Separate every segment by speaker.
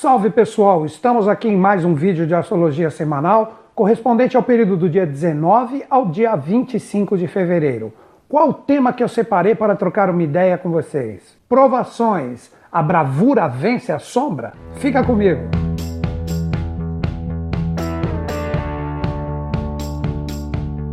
Speaker 1: Salve pessoal, estamos aqui em mais um vídeo de astrologia semanal, correspondente ao período do dia 19 ao dia 25 de fevereiro. Qual o tema que eu separei para trocar uma ideia com vocês? Provações. A bravura vence a sombra? Fica comigo.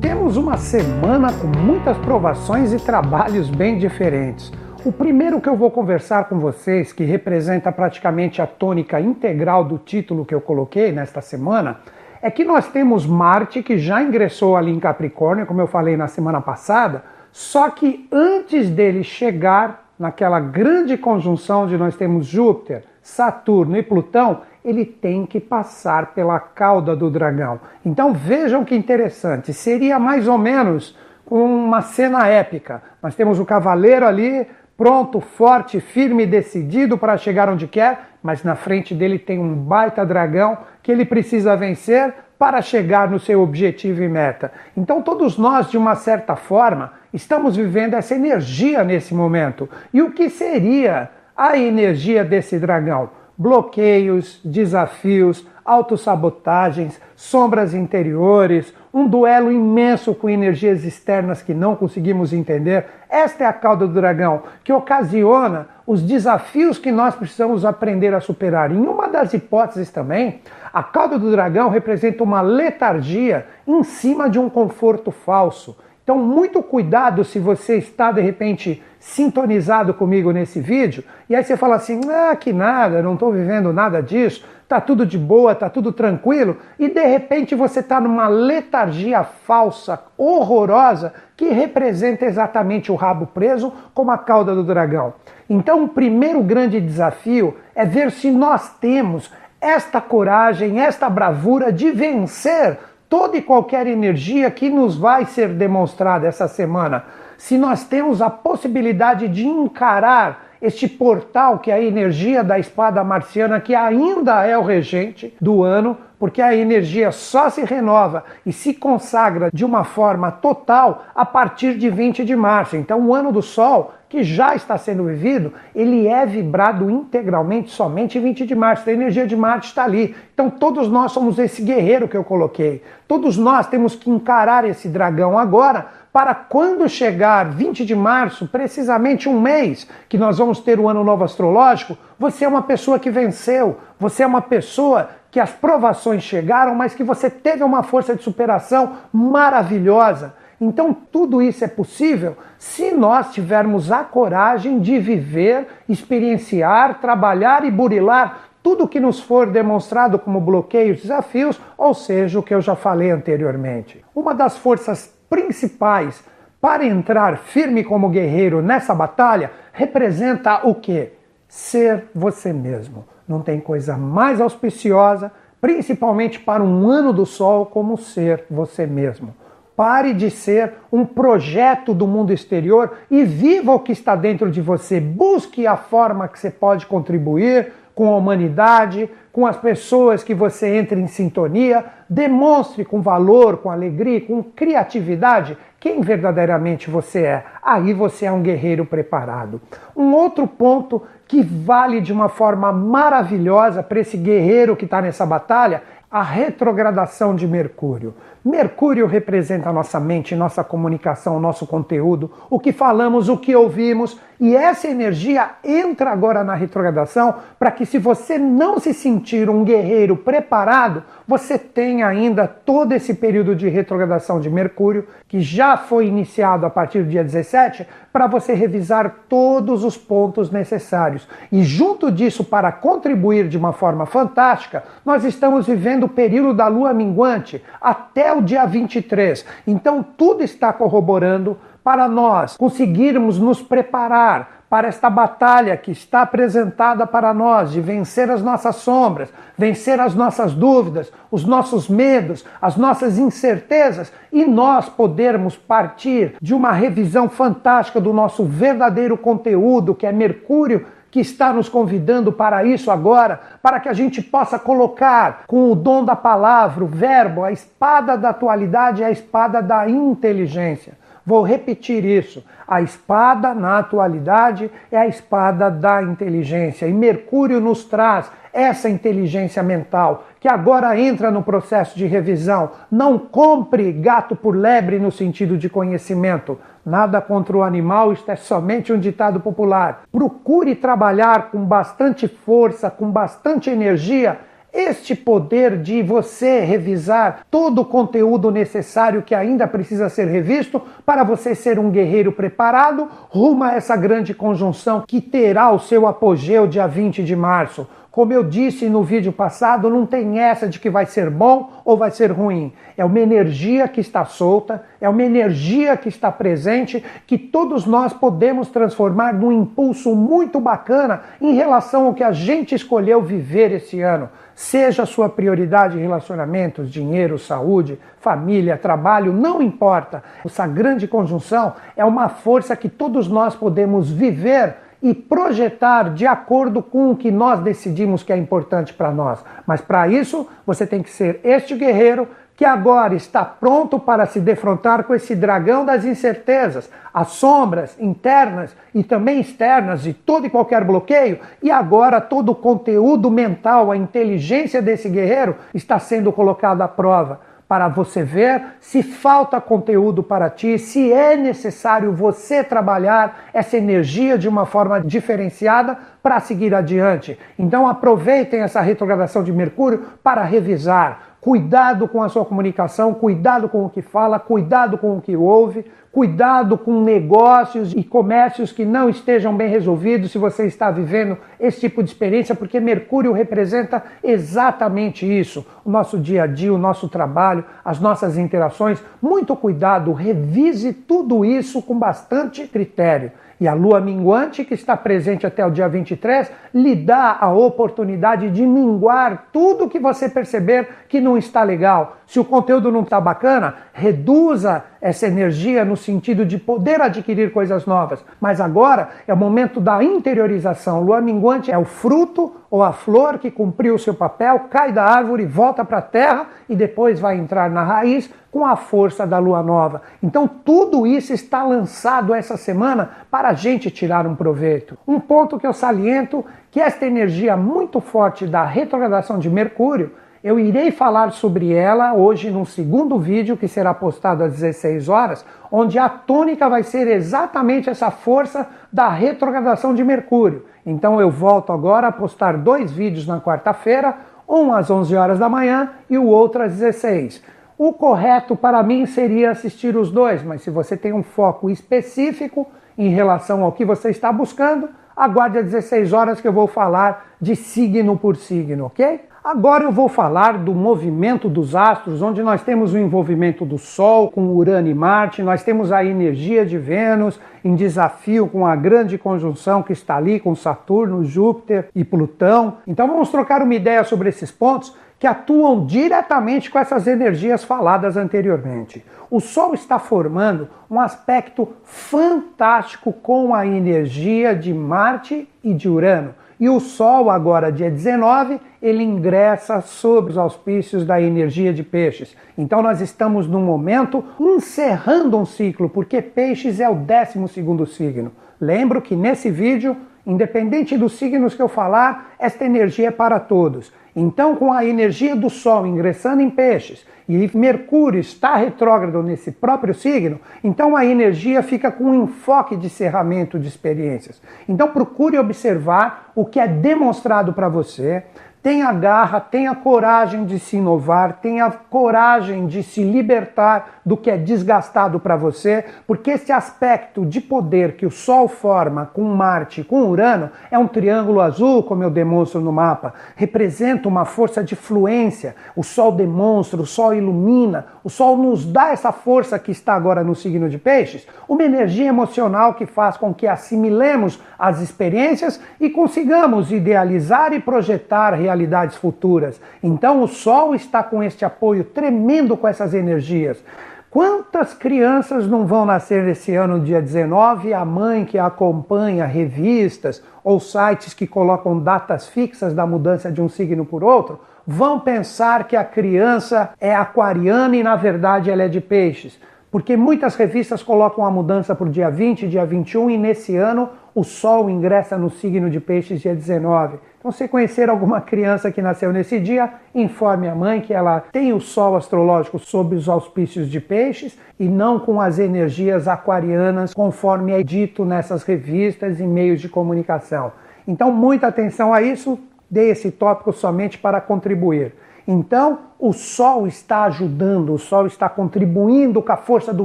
Speaker 1: Temos uma semana com muitas provações e trabalhos bem diferentes. O primeiro que eu vou conversar com vocês, que representa praticamente a tônica integral do título que eu coloquei nesta semana, é que nós temos Marte que já ingressou ali em Capricórnio, como eu falei na semana passada, só que antes dele chegar naquela grande conjunção onde nós temos Júpiter, Saturno e Plutão, ele tem que passar pela cauda do dragão. Então vejam que interessante, seria mais ou menos uma cena épica. Nós temos o cavaleiro ali pronto, forte, firme e decidido para chegar onde quer, mas na frente dele tem um baita dragão que ele precisa vencer para chegar no seu objetivo e meta. Então, todos nós, de uma certa forma, estamos vivendo essa energia nesse momento. E o que seria a energia desse dragão? Bloqueios, desafios, autossabotagens, sombras interiores, um duelo imenso com energias externas que não conseguimos entender. Esta é a cauda do dragão, que ocasiona os desafios que nós precisamos aprender a superar. Em uma das hipóteses também, a cauda do dragão representa uma letargia em cima de um conforto falso. Então, muito cuidado se você está de repente sintonizado comigo nesse vídeo e aí você fala assim: ah, que nada, não estou vivendo nada disso tá tudo de boa, tá tudo tranquilo, e de repente você está numa letargia falsa, horrorosa, que representa exatamente o rabo preso como a cauda do dragão. Então, o primeiro grande desafio é ver se nós temos esta coragem, esta bravura de vencer toda e qualquer energia que nos vai ser demonstrada essa semana. Se nós temos a possibilidade de encarar este portal que é a energia da espada marciana, que ainda é o regente do ano, porque a energia só se renova e se consagra de uma forma total a partir de 20 de março. Então, o ano do Sol, que já está sendo vivido, ele é vibrado integralmente somente em 20 de março. A energia de Marte está ali. Então, todos nós somos esse guerreiro que eu coloquei. Todos nós temos que encarar esse dragão agora para quando chegar 20 de março, precisamente um mês, que nós vamos ter o ano novo astrológico, você é uma pessoa que venceu, você é uma pessoa que as provações chegaram, mas que você teve uma força de superação maravilhosa. Então, tudo isso é possível se nós tivermos a coragem de viver, experienciar, trabalhar e burilar tudo que nos for demonstrado como bloqueios, desafios, ou seja, o que eu já falei anteriormente. Uma das forças principais para entrar firme como guerreiro nessa batalha representa o que? Ser você mesmo. Não tem coisa mais auspiciosa, principalmente para um ano do sol, como ser você mesmo. Pare de ser um projeto do mundo exterior e viva o que está dentro de você. Busque a forma que você pode contribuir com a humanidade, com as pessoas que você entra em sintonia, demonstre com valor, com alegria, com criatividade quem verdadeiramente você é. Aí você é um guerreiro preparado. Um outro ponto que vale de uma forma maravilhosa para esse guerreiro que está nessa batalha a retrogradação de Mercúrio. Mercúrio representa a nossa mente, nossa comunicação, nosso conteúdo, o que falamos, o que ouvimos, e essa energia entra agora na retrogradação para que, se você não se sentir um guerreiro preparado, você tenha ainda todo esse período de retrogradação de Mercúrio, que já foi iniciado a partir do dia 17, para você revisar todos os pontos necessários. E junto disso, para contribuir de uma forma fantástica, nós estamos vivendo o período da lua minguante até o dia 23. Então, tudo está corroborando para nós conseguirmos nos preparar para esta batalha que está apresentada para nós de vencer as nossas sombras, vencer as nossas dúvidas, os nossos medos, as nossas incertezas e nós podermos partir de uma revisão fantástica do nosso verdadeiro conteúdo, que é Mercúrio que está nos convidando para isso agora, para que a gente possa colocar com o dom da palavra, o verbo, a espada da atualidade e a espada da inteligência Vou repetir isso. A espada, na atualidade, é a espada da inteligência. E Mercúrio nos traz essa inteligência mental, que agora entra no processo de revisão. Não compre gato por lebre no sentido de conhecimento. Nada contra o animal, isto é somente um ditado popular. Procure trabalhar com bastante força, com bastante energia este poder de você revisar todo o conteúdo necessário que ainda precisa ser revisto para você ser um guerreiro preparado rumo a essa grande conjunção que terá o seu apogeu dia 20 de março. Como eu disse no vídeo passado, não tem essa de que vai ser bom ou vai ser ruim. É uma energia que está solta, é uma energia que está presente, que todos nós podemos transformar num impulso muito bacana em relação ao que a gente escolheu viver esse ano. Seja a sua prioridade relacionamentos, dinheiro, saúde, família, trabalho, não importa. Essa grande conjunção é uma força que todos nós podemos viver e projetar de acordo com o que nós decidimos que é importante para nós. Mas para isso, você tem que ser este guerreiro que agora está pronto para se defrontar com esse dragão das incertezas, as sombras internas e também externas de todo e qualquer bloqueio, e agora todo o conteúdo mental, a inteligência desse guerreiro está sendo colocado à prova para você ver se falta conteúdo para ti, se é necessário você trabalhar essa energia de uma forma diferenciada para seguir adiante. Então aproveitem essa retrogradação de Mercúrio para revisar Cuidado com a sua comunicação, cuidado com o que fala, cuidado com o que ouve, cuidado com negócios e comércios que não estejam bem resolvidos se você está vivendo esse tipo de experiência, porque Mercúrio representa exatamente isso: o nosso dia a dia, o nosso trabalho, as nossas interações. Muito cuidado, revise tudo isso com bastante critério. E a lua minguante, que está presente até o dia 23, lhe dá a oportunidade de minguar tudo que você perceber que não está legal. Se o conteúdo não está bacana, reduza essa energia no sentido de poder adquirir coisas novas. Mas agora é o momento da interiorização. Lua minguante é o fruto ou a flor que cumpriu o seu papel, cai da árvore, volta para a terra e depois vai entrar na raiz com a força da lua nova. Então tudo isso está lançado essa semana para a gente tirar um proveito. Um ponto que eu saliento que esta energia muito forte da retrogradação de Mercúrio eu irei falar sobre ela hoje num segundo vídeo que será postado às 16 horas, onde a tônica vai ser exatamente essa força da retrogradação de Mercúrio. Então eu volto agora a postar dois vídeos na quarta-feira, um às 11 horas da manhã e o outro às 16. O correto para mim seria assistir os dois, mas se você tem um foco específico em relação ao que você está buscando, aguarde às 16 horas que eu vou falar de signo por signo, ok? Agora eu vou falar do movimento dos astros, onde nós temos o envolvimento do Sol com Urano e Marte, nós temos a energia de Vênus em desafio com a grande conjunção que está ali com Saturno, Júpiter e Plutão. Então vamos trocar uma ideia sobre esses pontos que atuam diretamente com essas energias faladas anteriormente. O Sol está formando um aspecto fantástico com a energia de Marte e de Urano. E o Sol, agora dia 19, ele ingressa sob os auspícios da energia de peixes. Então nós estamos num momento encerrando um ciclo, porque peixes é o 12 signo. Lembro que nesse vídeo, independente dos signos que eu falar, esta energia é para todos. Então, com a energia do Sol ingressando em peixes e Mercúrio está retrógrado nesse próprio signo, então a energia fica com um enfoque de cerramento de experiências. Então, procure observar o que é demonstrado para você, Tenha garra, tenha coragem de se inovar, tenha coragem de se libertar do que é desgastado para você, porque esse aspecto de poder que o Sol forma com Marte com Urano é um triângulo azul, como eu demonstro no mapa, representa uma força de fluência. O Sol demonstra, o Sol ilumina, o Sol nos dá essa força que está agora no signo de Peixes, uma energia emocional que faz com que assimilemos as experiências e consigamos idealizar e projetar realidades futuras. Então o Sol está com este apoio tremendo com essas energias. Quantas crianças não vão nascer esse ano, dia 19, a mãe que acompanha revistas ou sites que colocam datas fixas da mudança de um signo por outro, vão pensar que a criança é aquariana e na verdade ela é de peixes. Porque muitas revistas colocam a mudança para o dia 20, dia 21 e nesse ano o Sol ingressa no signo de Peixes dia 19. Então, se conhecer alguma criança que nasceu nesse dia, informe a mãe que ela tem o Sol astrológico sob os auspícios de Peixes e não com as energias aquarianas, conforme é dito nessas revistas e meios de comunicação. Então, muita atenção a isso, dei esse tópico somente para contribuir. Então, o Sol está ajudando, o Sol está contribuindo com a força do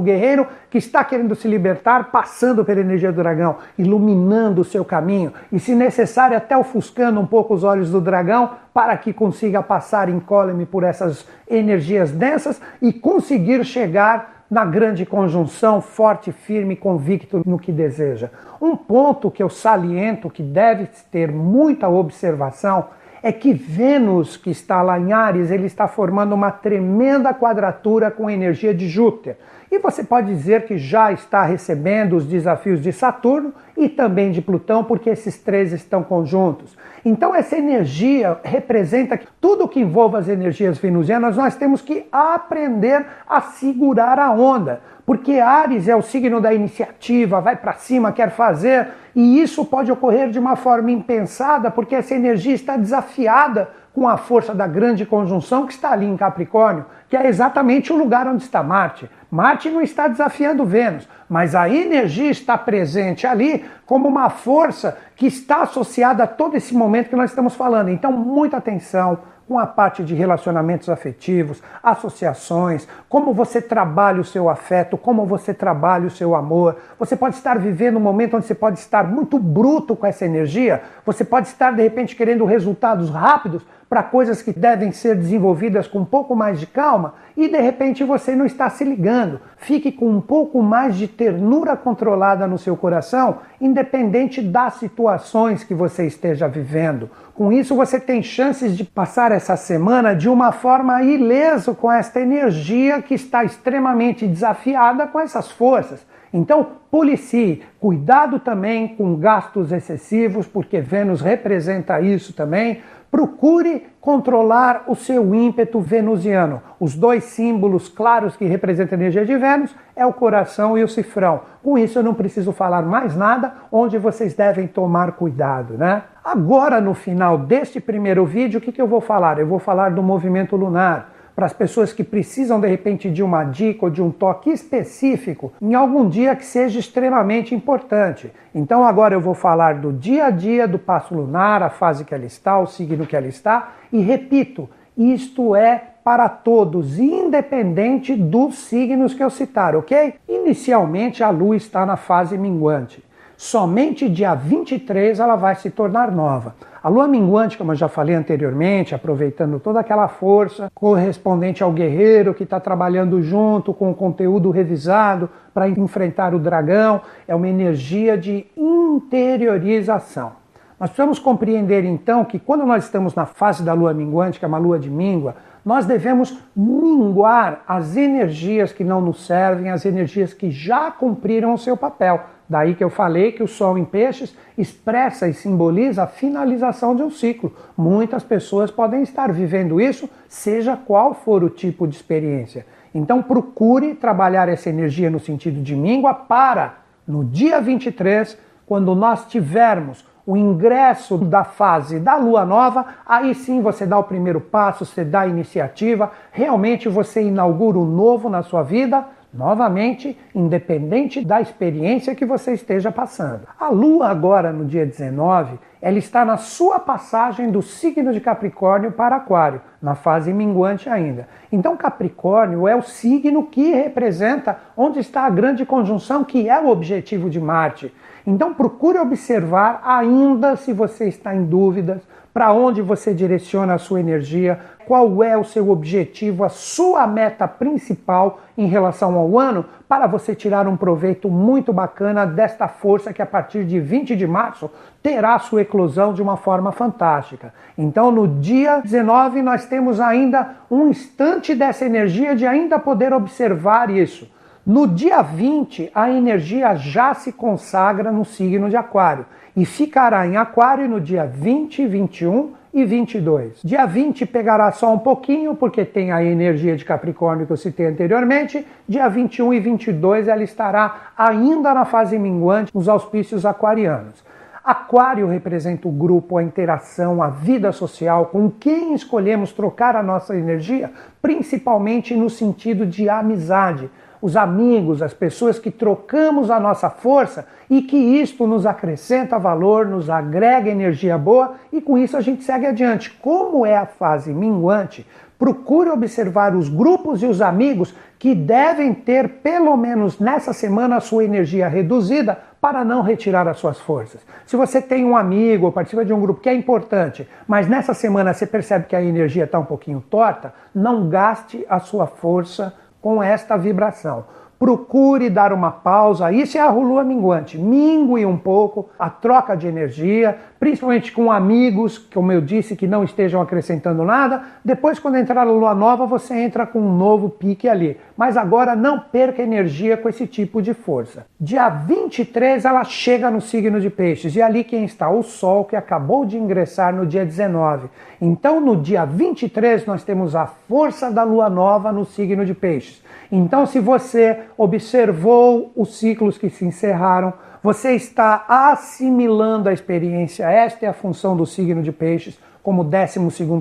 Speaker 1: guerreiro que está querendo se libertar, passando pela energia do dragão, iluminando o seu caminho e, se necessário, até ofuscando um pouco os olhos do dragão para que consiga passar incólume por essas energias densas e conseguir chegar na grande conjunção, forte, firme, convicto no que deseja. Um ponto que eu saliento que deve ter muita observação é que Vênus, que está lá em Ares, ele está formando uma tremenda quadratura com a energia de Júpiter. E você pode dizer que já está recebendo os desafios de Saturno e também de Plutão, porque esses três estão conjuntos. Então, essa energia representa que tudo que envolve as energias venusianas, nós temos que aprender a segurar a onda. Porque Ares é o signo da iniciativa, vai para cima, quer fazer, e isso pode ocorrer de uma forma impensada, porque essa energia está desafiada com a força da grande conjunção que está ali em Capricórnio, que é exatamente o lugar onde está Marte. Marte não está desafiando Vênus, mas a energia está presente ali como uma força que está associada a todo esse momento que nós estamos falando. Então, muita atenção com a parte de relacionamentos afetivos, associações, como você trabalha o seu afeto, como você trabalha o seu amor. Você pode estar vivendo um momento onde você pode estar muito bruto com essa energia, você pode estar de repente querendo resultados rápidos, para coisas que devem ser desenvolvidas com um pouco mais de calma e de repente você não está se ligando. Fique com um pouco mais de ternura controlada no seu coração, independente das situações que você esteja vivendo. Com isso, você tem chances de passar essa semana de uma forma ileso com esta energia que está extremamente desafiada com essas forças. Então, policie, cuidado também com gastos excessivos, porque Vênus representa isso também. Procure controlar o seu ímpeto venusiano. Os dois símbolos claros que representam a energia de Vênus é o coração e o cifrão. Com isso eu não preciso falar mais nada, onde vocês devem tomar cuidado, né? Agora no final deste primeiro vídeo, o que, que eu vou falar? Eu vou falar do movimento lunar para as pessoas que precisam de repente de uma dica ou de um toque específico em algum dia que seja extremamente importante. Então agora eu vou falar do dia a dia do passo lunar, a fase que ela está, o signo que ela está, e repito, isto é para todos, independente dos signos que eu citar, ok? Inicialmente a lua está na fase minguante. Somente dia 23 ela vai se tornar nova. A lua minguante, como eu já falei anteriormente, aproveitando toda aquela força correspondente ao guerreiro que está trabalhando junto com o conteúdo revisado para enfrentar o dragão, é uma energia de interiorização. Nós precisamos compreender então que quando nós estamos na fase da lua minguante, que é uma lua de míngua, nós devemos minguar as energias que não nos servem, as energias que já cumpriram o seu papel. Daí que eu falei que o Sol em Peixes expressa e simboliza a finalização de um ciclo. Muitas pessoas podem estar vivendo isso, seja qual for o tipo de experiência. Então procure trabalhar essa energia no sentido de míngua para, no dia 23, quando nós tivermos o ingresso da fase da lua nova, aí sim você dá o primeiro passo, você dá a iniciativa, realmente você inaugura o novo na sua vida, novamente, independente da experiência que você esteja passando. A lua agora no dia 19, ela está na sua passagem do signo de Capricórnio para Aquário, na fase minguante ainda. Então Capricórnio é o signo que representa onde está a grande conjunção que é o objetivo de Marte. Então procure observar ainda se você está em dúvidas, para onde você direciona a sua energia, qual é o seu objetivo, a sua meta principal em relação ao ano, para você tirar um proveito muito bacana desta força que a partir de 20 de março terá sua eclosão de uma forma fantástica. Então, no dia 19, nós temos ainda um instante dessa energia de ainda poder observar isso. No dia 20, a energia já se consagra no signo de Aquário e ficará em Aquário no dia 20, 21 e 22. Dia 20 pegará só um pouquinho, porque tem a energia de Capricórnio que eu citei anteriormente. Dia 21 e 22 ela estará ainda na fase minguante, nos auspícios aquarianos. Aquário representa o grupo, a interação, a vida social, com quem escolhemos trocar a nossa energia, principalmente no sentido de amizade os amigos, as pessoas que trocamos a nossa força e que isto nos acrescenta valor, nos agrega energia boa e com isso a gente segue adiante. Como é a fase minguante, procure observar os grupos e os amigos que devem ter, pelo menos nessa semana, a sua energia reduzida para não retirar as suas forças. Se você tem um amigo ou participa de um grupo que é importante, mas nessa semana você percebe que a energia está um pouquinho torta, não gaste a sua força com esta vibração. Procure dar uma pausa. Isso é a lua minguante. Mingue um pouco a troca de energia, principalmente com amigos, como eu disse, que não estejam acrescentando nada. Depois, quando entrar a lua nova, você entra com um novo pique ali. Mas agora não perca energia com esse tipo de força. Dia 23 ela chega no signo de Peixes e ali quem está? O Sol, que acabou de ingressar no dia 19. Então, no dia 23, nós temos a força da lua nova no signo de Peixes. Então, se você observou os ciclos que se encerraram, você está assimilando a experiência. Esta é a função do signo de Peixes, como 12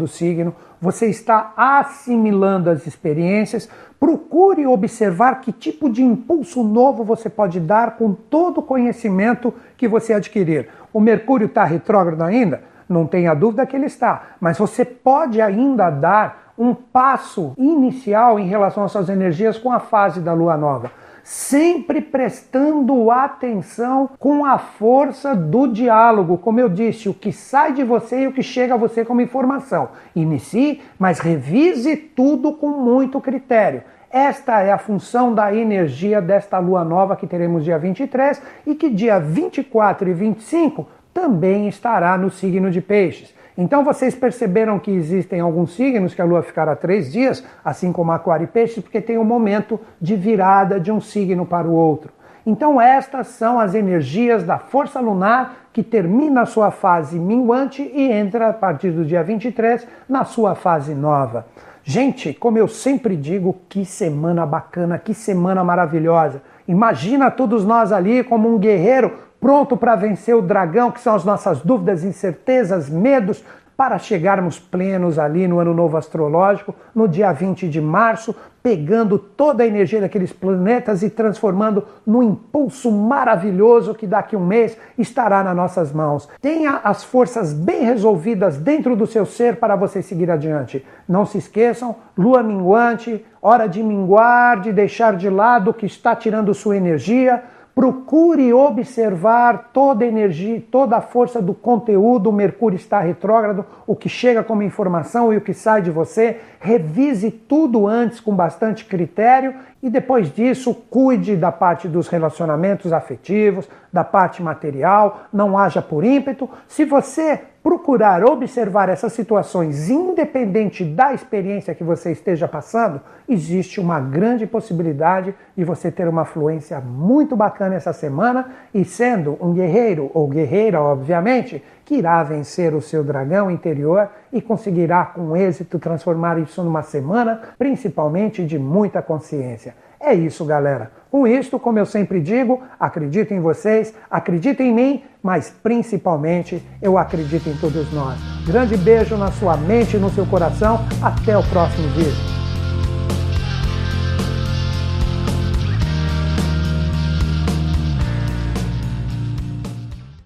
Speaker 1: signo. Você está assimilando as experiências. Procure observar que tipo de impulso novo você pode dar com todo o conhecimento que você adquirir. O Mercúrio está retrógrado ainda? Não tenha dúvida que ele está, mas você pode ainda dar um passo inicial em relação às suas energias com a fase da lua nova. Sempre prestando atenção com a força do diálogo, como eu disse, o que sai de você e o que chega a você como informação. Inicie, mas revise tudo com muito critério. Esta é a função da energia desta lua nova que teremos dia 23 e que dia 24 e 25 também estará no signo de Peixes. Então vocês perceberam que existem alguns signos que a Lua ficará três dias, assim como Aquário e Peixes, porque tem um momento de virada de um signo para o outro. Então estas são as energias da força lunar que termina a sua fase minguante e entra a partir do dia 23 na sua fase nova. Gente, como eu sempre digo, que semana bacana, que semana maravilhosa. Imagina todos nós ali como um guerreiro pronto para vencer o dragão, que são as nossas dúvidas, incertezas, medos, para chegarmos plenos ali no ano novo astrológico, no dia 20 de março, pegando toda a energia daqueles planetas e transformando no impulso maravilhoso que daqui a um mês estará nas nossas mãos. Tenha as forças bem resolvidas dentro do seu ser para você seguir adiante. Não se esqueçam, lua minguante, hora de minguar, de deixar de lado o que está tirando sua energia Procure observar toda a energia, toda a força do conteúdo. O Mercúrio está retrógrado, o que chega como informação e o que sai de você. Revise tudo antes com bastante critério e depois disso cuide da parte dos relacionamentos afetivos, da parte material. Não haja por ímpeto. Se você procurar observar essas situações, independente da experiência que você esteja passando, existe uma grande possibilidade de você ter uma fluência muito bacana essa semana e sendo um guerreiro ou guerreira, obviamente, que irá vencer o seu dragão interior e conseguirá com êxito transformar isso numa semana, principalmente de muita consciência. É isso, galera. Com isto, como eu sempre digo, acredito em vocês, acredito em mim, mas principalmente eu acredito em todos nós. Grande beijo na sua mente e no seu coração. Até o próximo vídeo.